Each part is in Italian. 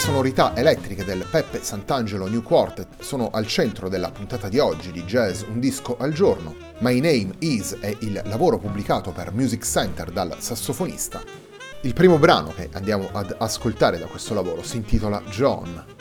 Sonorità elettriche del Peppe Sant'Angelo New Quartet sono al centro della puntata di oggi di Jazz Un disco al giorno. My Name Is è il lavoro pubblicato per Music Center dal sassofonista. Il primo brano che andiamo ad ascoltare da questo lavoro si intitola John.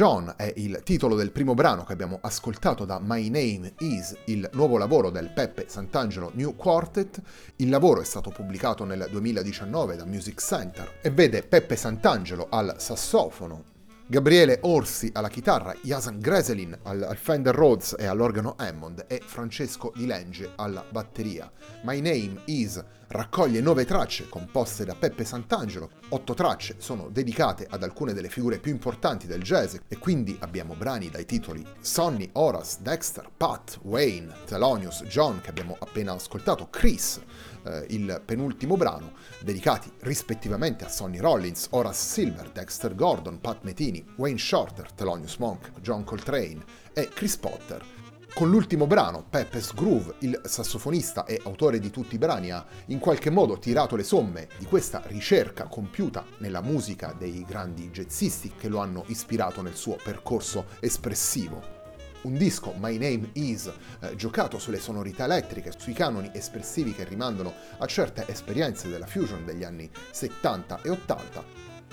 John è il titolo del primo brano che abbiamo ascoltato da My Name Is, il nuovo lavoro del Peppe Sant'Angelo New Quartet. Il lavoro è stato pubblicato nel 2019 da Music Center e vede Peppe Sant'Angelo al sassofono, Gabriele Orsi alla chitarra, Jason Greselin al, Fender Rhodes e all'organo Hammond e Francesco Di Lenge alla batteria. My Name Is raccoglie nove tracce composte da Peppe Sant'Angelo, otto tracce sono dedicate ad alcune delle figure più importanti del jazz e quindi abbiamo brani dai titoli Sonny, Horace, Dexter, Pat, Wayne, Thelonious, John che abbiamo appena ascoltato, Chris, eh, il penultimo brano, dedicati rispettivamente a Sonny Rollins, Horace Silver, Dexter Gordon, Pat Metini, Wayne Shorter, Thelonious Monk, John Coltrane e Chris Potter. Con l'ultimo brano, Peppe's Groove, il sassofonista e autore di tutti i brani ha in qualche modo tirato le somme di questa ricerca compiuta nella musica dei grandi jazzisti che lo hanno ispirato nel suo percorso espressivo. Un disco, My Name Is, eh, giocato sulle sonorità elettriche, sui canoni espressivi che rimandano a certe esperienze della fusion degli anni 70 e 80,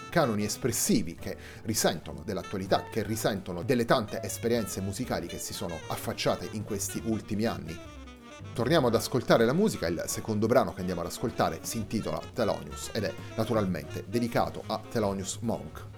canoni espressivi che risentono dell'attualità, che risentono delle tante esperienze musicali che si sono affacciate in questi ultimi anni. Torniamo ad ascoltare la musica, il secondo brano che andiamo ad ascoltare si intitola Thelonious ed è naturalmente dedicato a Thelonious Monk.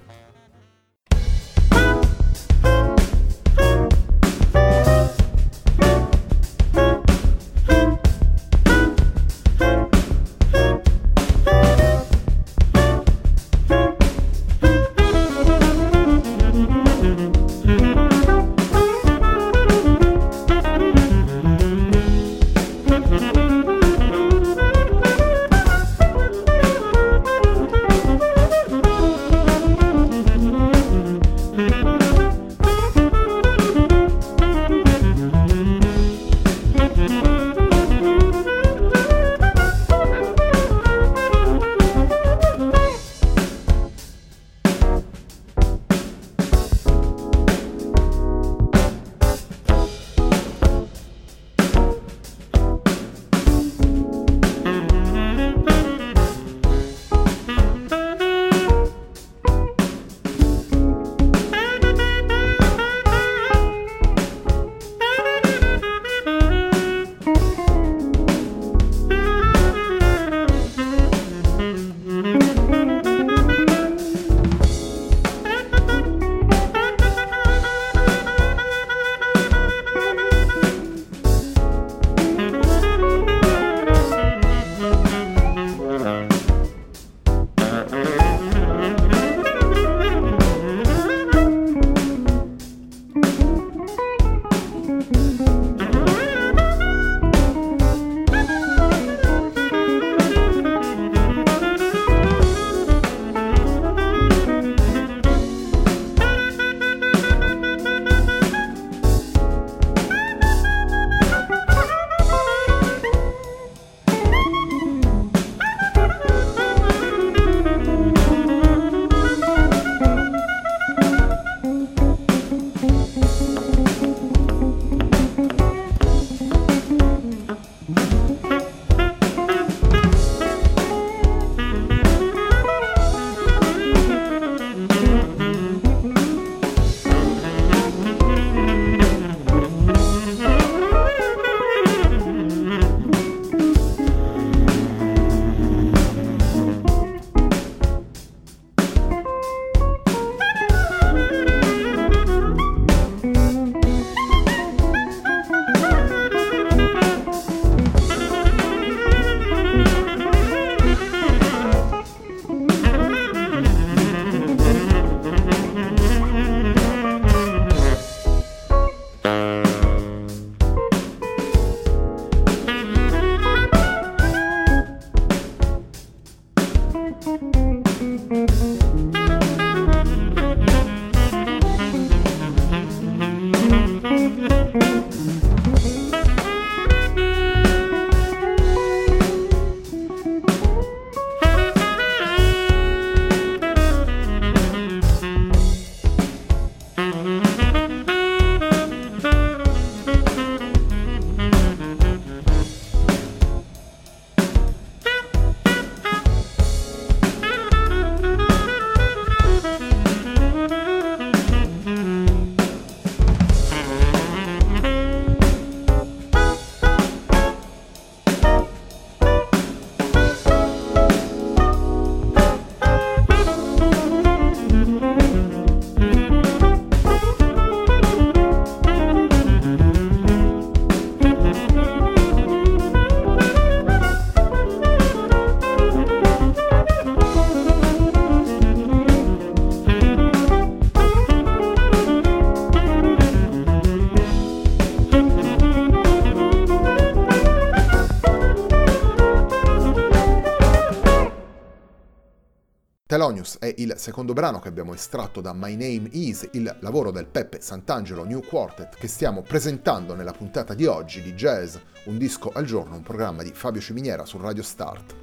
Thelonious è il secondo brano che abbiamo estratto da My Name Is, il lavoro del Peppe Sant'Angelo New Quartet che stiamo presentando nella puntata di oggi di Jazz, un disco al giorno, un programma di Fabio Ciminiera su Radio Start.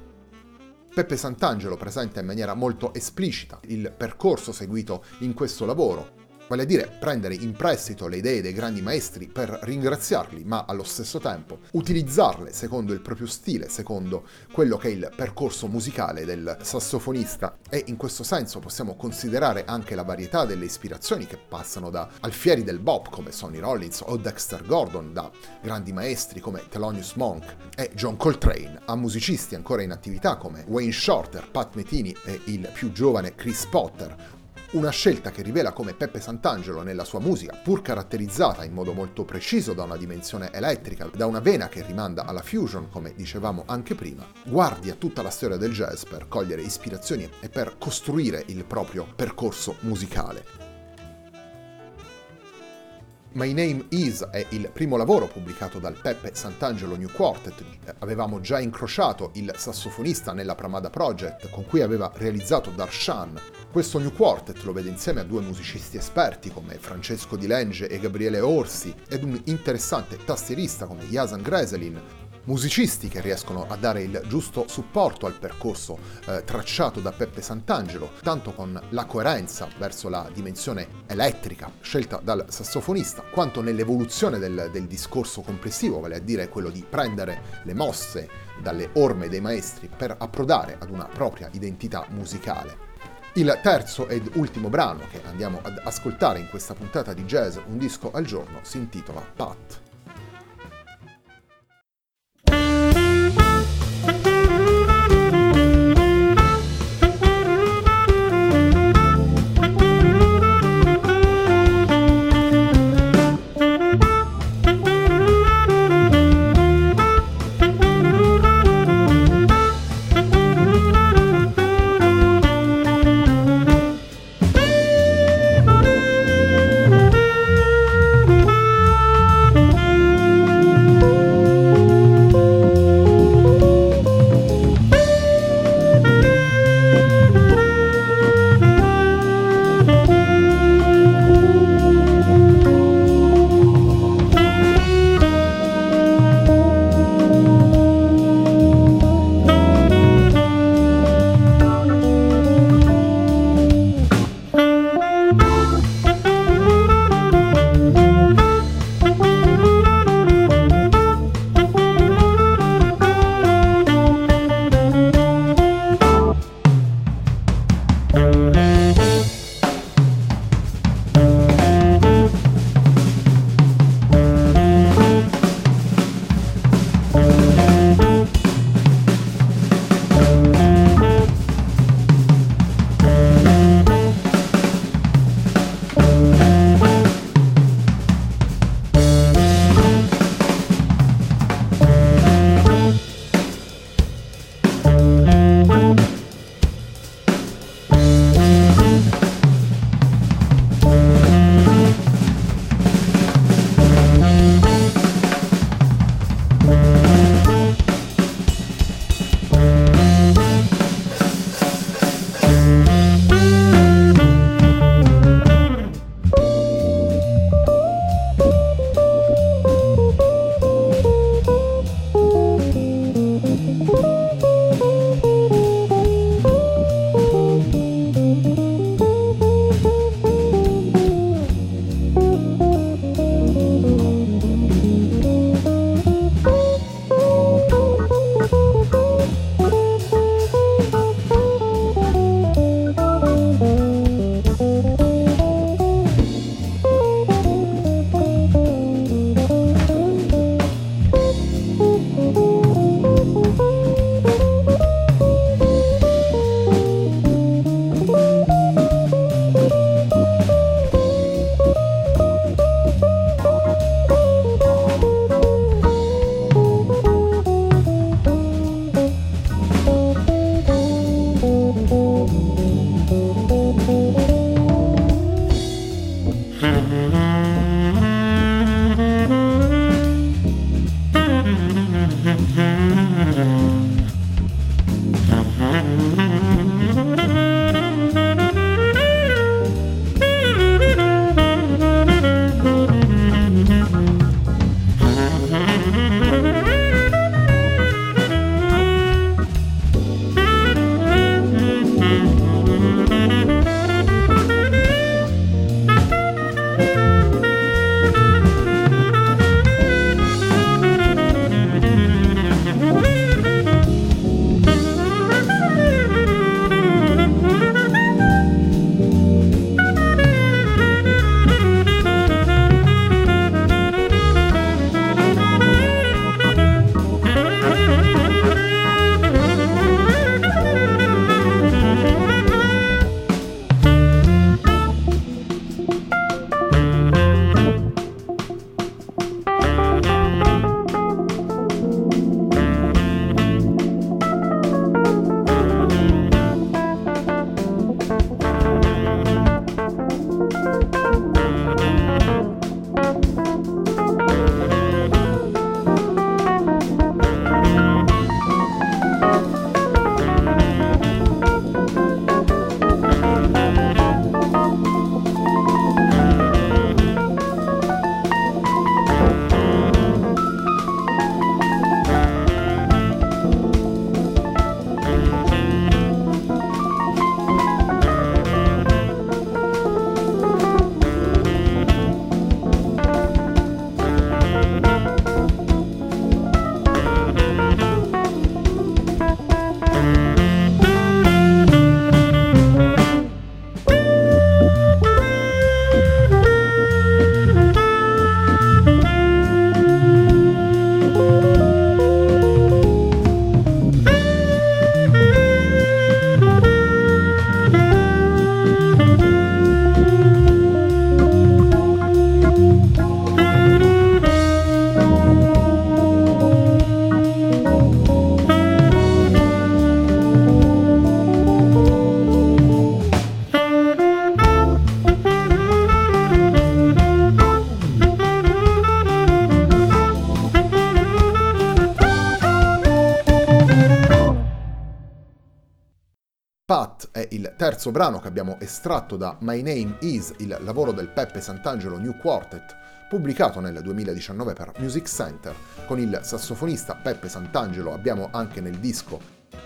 Peppe Sant'Angelo presenta in maniera molto esplicita il percorso seguito in questo lavoro, vale a dire prendere in prestito le idee dei grandi maestri per ringraziarli, ma allo stesso tempo utilizzarle secondo il proprio stile, secondo quello che è il percorso musicale del sassofonista. E in questo senso possiamo considerare anche la varietà delle ispirazioni che passano da alfieri del bop come Sonny Rollins o Dexter Gordon, da grandi maestri come Thelonious Monk e John Coltrane, a musicisti ancora in attività come Wayne Shorter, Pat Metini e il più giovane Chris Potter, una scelta che rivela come Peppe Sant'Angelo nella sua musica, pur caratterizzata in modo molto preciso da una dimensione elettrica, da una vena che rimanda alla fusion, come dicevamo anche prima, guardi a tutta la storia del jazz per cogliere ispirazioni e per costruire il proprio percorso musicale. My Name Is è il primo lavoro pubblicato dal Peppe Sant'Angelo New Quartet. Avevamo già incrociato il sassofonista nella Pramada Project con cui aveva realizzato Darshan, questo New Quartet lo vede insieme a due musicisti esperti come Francesco Di Lenge e Gabriele Orsi ed un interessante tastierista come Jasan Greselin, musicisti che riescono a dare il giusto supporto al percorso eh, tracciato da Peppe Sant'Angelo, tanto con la coerenza verso la dimensione elettrica scelta dal sassofonista, quanto nell'evoluzione del, del discorso complessivo, vale a dire quello di prendere le mosse dalle orme dei maestri per approdare ad una propria identità musicale. Il terzo ed ultimo brano che andiamo ad ascoltare in questa puntata di Jazz Un disco al giorno si intitola Pat. Pat è il terzo brano che abbiamo estratto da My Name Is, il lavoro del Peppe Sant'Angelo New Quartet, pubblicato nel 2019 per Music Center. Con il sassofonista Peppe Sant'Angelo abbiamo anche nel disco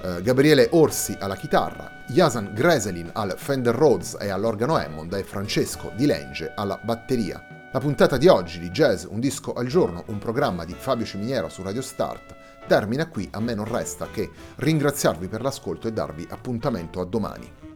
eh, Gabriele Orsi alla chitarra, Jasan Greselin al Fender Rhodes e all'organo Hammond e Francesco Di Lenge alla batteria. La puntata di oggi di Jazz Un disco al giorno, un programma di Fabio Ciminiera su Radio Start, termina qui, a me non resta che ringraziarvi per l'ascolto e darvi appuntamento a domani.